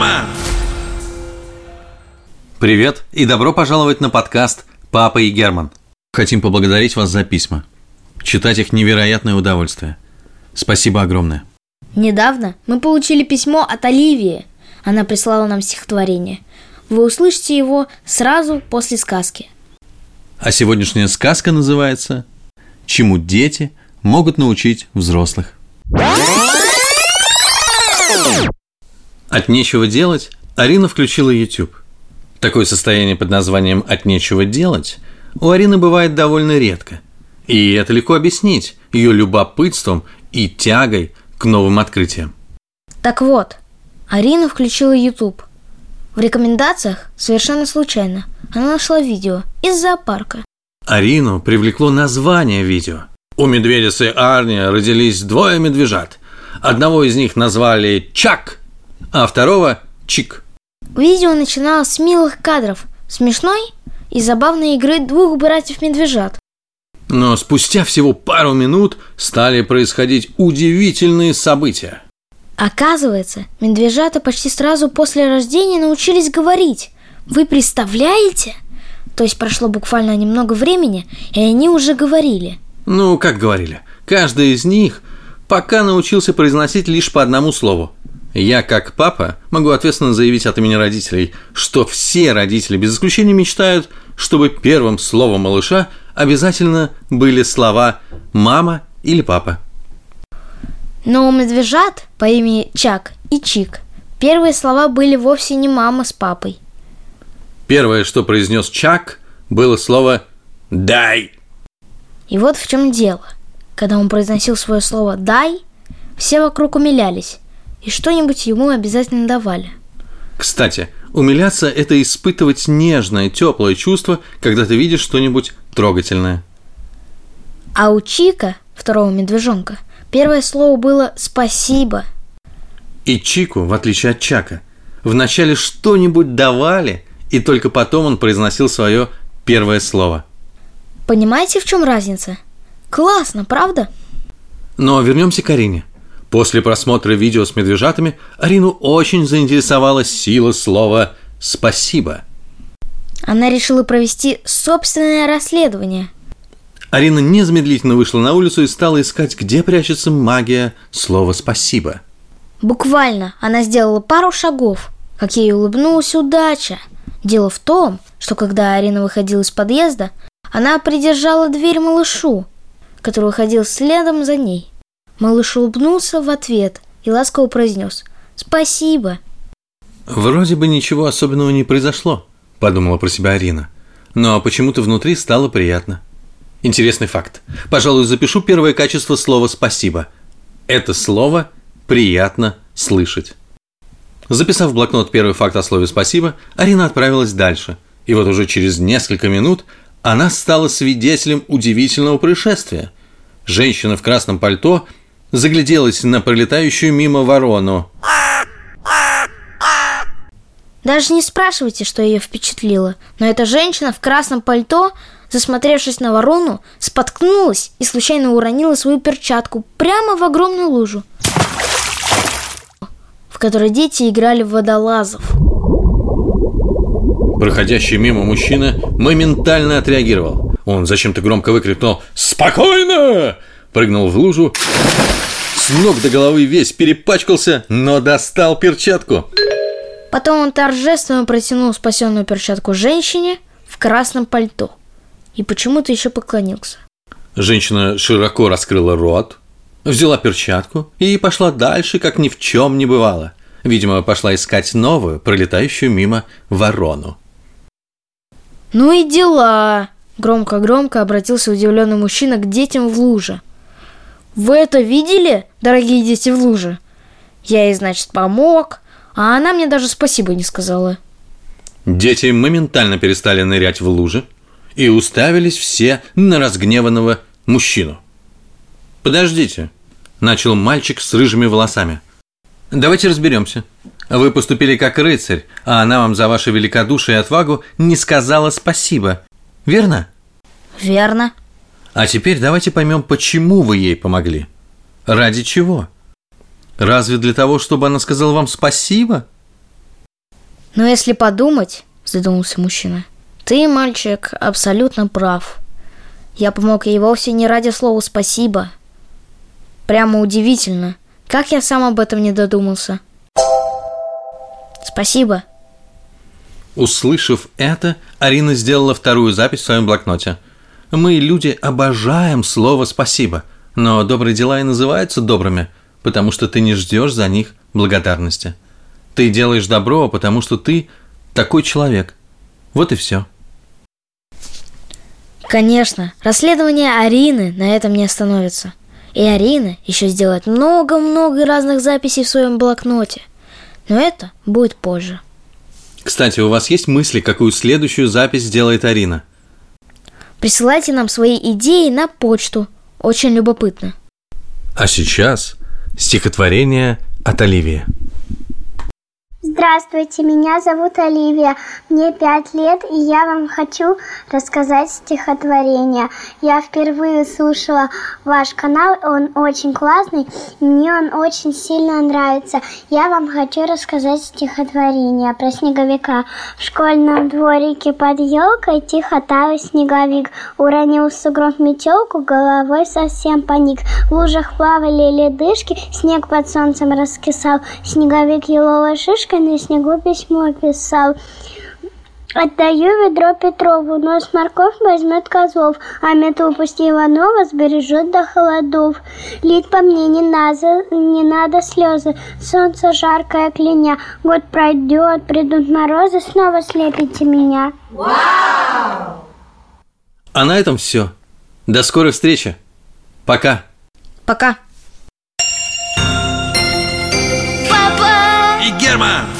Герман! Привет и добро пожаловать на подкаст «Папа и Герман». Хотим поблагодарить вас за письма. Читать их невероятное удовольствие. Спасибо огромное. Недавно мы получили письмо от Оливии. Она прислала нам стихотворение. Вы услышите его сразу после сказки. А сегодняшняя сказка называется «Чему дети могут научить взрослых». От нечего делать Арина включила YouTube. Такое состояние под названием «от нечего делать» у Арины бывает довольно редко. И это легко объяснить ее любопытством и тягой к новым открытиям. Так вот, Арина включила YouTube. В рекомендациях совершенно случайно она нашла видео из зоопарка. Арину привлекло название видео. У медведицы Арни родились двое медвежат. Одного из них назвали Чак, а второго Чик. Видео начиналось с милых кадров, смешной и забавной игры двух братьев-медвежат. Но спустя всего пару минут стали происходить удивительные события. Оказывается, медвежата почти сразу после рождения научились говорить. Вы представляете? То есть прошло буквально немного времени, и они уже говорили. Ну, как говорили, каждый из них пока научился произносить лишь по одному слову. Я, как папа, могу ответственно заявить от имени родителей, что все родители без исключения мечтают, чтобы первым словом малыша обязательно были слова «мама» или «папа». Но у медвежат по имени Чак и Чик первые слова были вовсе не мама с папой. Первое, что произнес Чак, было слово «дай». И вот в чем дело. Когда он произносил свое слово «дай», все вокруг умилялись, и что-нибудь ему обязательно давали. Кстати, умиляться – это испытывать нежное, теплое чувство, когда ты видишь что-нибудь трогательное. А у Чика, второго медвежонка, первое слово было «спасибо». И Чику, в отличие от Чака, вначале что-нибудь давали, и только потом он произносил свое первое слово. Понимаете, в чем разница? Классно, правда? Но вернемся к Арине. После просмотра видео с медвежатами Арину очень заинтересовала сила слова «спасибо». Она решила провести собственное расследование. Арина незамедлительно вышла на улицу и стала искать, где прячется магия слова «спасибо». Буквально она сделала пару шагов, как ей улыбнулась удача. Дело в том, что когда Арина выходила из подъезда, она придержала дверь малышу, который выходил следом за ней. Малыш улыбнулся в ответ и ласково произнес «Спасибо». «Вроде бы ничего особенного не произошло», – подумала про себя Арина. Но почему-то внутри стало приятно. Интересный факт. Пожалуй, запишу первое качество слова «спасибо». Это слово приятно слышать. Записав в блокнот первый факт о слове «спасибо», Арина отправилась дальше. И вот уже через несколько минут она стала свидетелем удивительного происшествия. Женщина в красном пальто – загляделась на пролетающую мимо ворону. Даже не спрашивайте, что ее впечатлило, но эта женщина в красном пальто, засмотревшись на ворону, споткнулась и случайно уронила свою перчатку прямо в огромную лужу, в которой дети играли в водолазов. Проходящий мимо мужчина моментально отреагировал. Он зачем-то громко выкрикнул «Спокойно!» Прыгнул в лужу с ног до головы весь перепачкался, но достал перчатку. Потом он торжественно протянул спасенную перчатку женщине в красном пальто и почему-то еще поклонился. Женщина широко раскрыла рот, взяла перчатку и пошла дальше, как ни в чем не бывало. Видимо, пошла искать новую, пролетающую мимо ворону. «Ну и дела!» Громко-громко обратился удивленный мужчина к детям в луже – вы это видели, дорогие дети в луже? Я ей, значит, помог, а она мне даже спасибо не сказала. Дети моментально перестали нырять в лужи и уставились все на разгневанного мужчину. «Подождите», – начал мальчик с рыжими волосами. «Давайте разберемся. Вы поступили как рыцарь, а она вам за ваше великодушие и отвагу не сказала спасибо. Верно?» «Верно», а теперь давайте поймем, почему вы ей помогли. Ради чего? Разве для того, чтобы она сказала вам спасибо? Но если подумать, задумался мужчина, ты, мальчик, абсолютно прав. Я помог ей вовсе не ради слова «спасибо». Прямо удивительно, как я сам об этом не додумался. Спасибо. Услышав это, Арина сделала вторую запись в своем блокноте. Мы, люди, обожаем слово «спасибо», но добрые дела и называются добрыми, потому что ты не ждешь за них благодарности. Ты делаешь добро, потому что ты такой человек. Вот и все. Конечно, расследование Арины на этом не остановится. И Арина еще сделает много-много разных записей в своем блокноте. Но это будет позже. Кстати, у вас есть мысли, какую следующую запись сделает Арина? Присылайте нам свои идеи на почту. Очень любопытно. А сейчас стихотворение от Оливии. Здравствуйте, меня зовут Оливия, мне пять лет, и я вам хочу рассказать стихотворение. Я впервые слушала ваш канал, он очень классный, мне он очень сильно нравится. Я вам хочу рассказать стихотворение про снеговика. В школьном дворике под елкой тихо таял снеговик, уронил сугроб метелку, головой совсем паник. В лужах плавали ледышки, снег под солнцем раскисал, снеговик еловой шишкой на снегу письмо писал. Отдаю ведро Петрову, нос морковь возьмет козлов, а метлу пусть Иванова сбережет до холодов. Лить по мне не надо, не надо слезы, солнце жаркое кляня. Год пройдет, придут морозы, снова слепите меня. Вау! А на этом все. До скорой встречи. Пока. Пока. Герман!